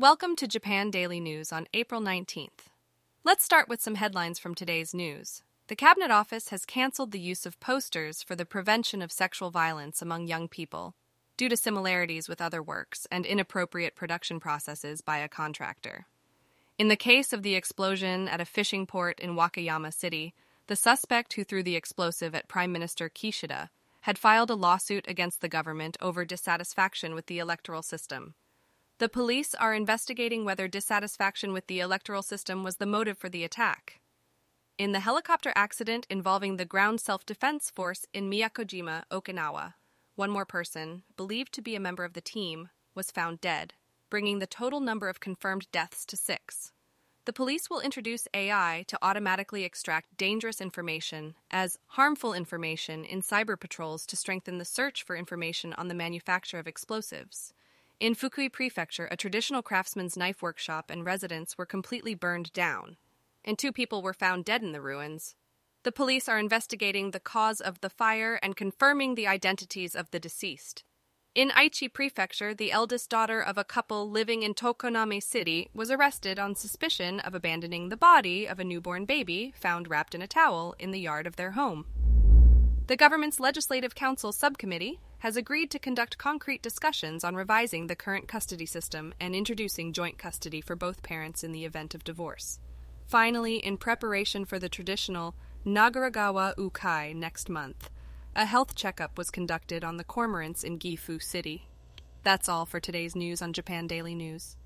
Welcome to Japan Daily News on April 19th. Let's start with some headlines from today's news. The Cabinet Office has canceled the use of posters for the prevention of sexual violence among young people due to similarities with other works and inappropriate production processes by a contractor. In the case of the explosion at a fishing port in Wakayama City, the suspect who threw the explosive at Prime Minister Kishida had filed a lawsuit against the government over dissatisfaction with the electoral system. The police are investigating whether dissatisfaction with the electoral system was the motive for the attack. In the helicopter accident involving the Ground Self Defense Force in Miyakojima, Okinawa, one more person, believed to be a member of the team, was found dead, bringing the total number of confirmed deaths to six. The police will introduce AI to automatically extract dangerous information as harmful information in cyber patrols to strengthen the search for information on the manufacture of explosives. In Fukui Prefecture, a traditional craftsman's knife workshop and residence were completely burned down and two people were found dead in the ruins. The police are investigating the cause of the fire and confirming the identities of the deceased. In Aichi Prefecture, the eldest daughter of a couple living in Tokoname City was arrested on suspicion of abandoning the body of a newborn baby found wrapped in a towel in the yard of their home. The government's Legislative Council subcommittee has agreed to conduct concrete discussions on revising the current custody system and introducing joint custody for both parents in the event of divorce. Finally, in preparation for the traditional Nagaragawa Ukai next month, a health checkup was conducted on the cormorants in Gifu City. That's all for today's news on Japan Daily News.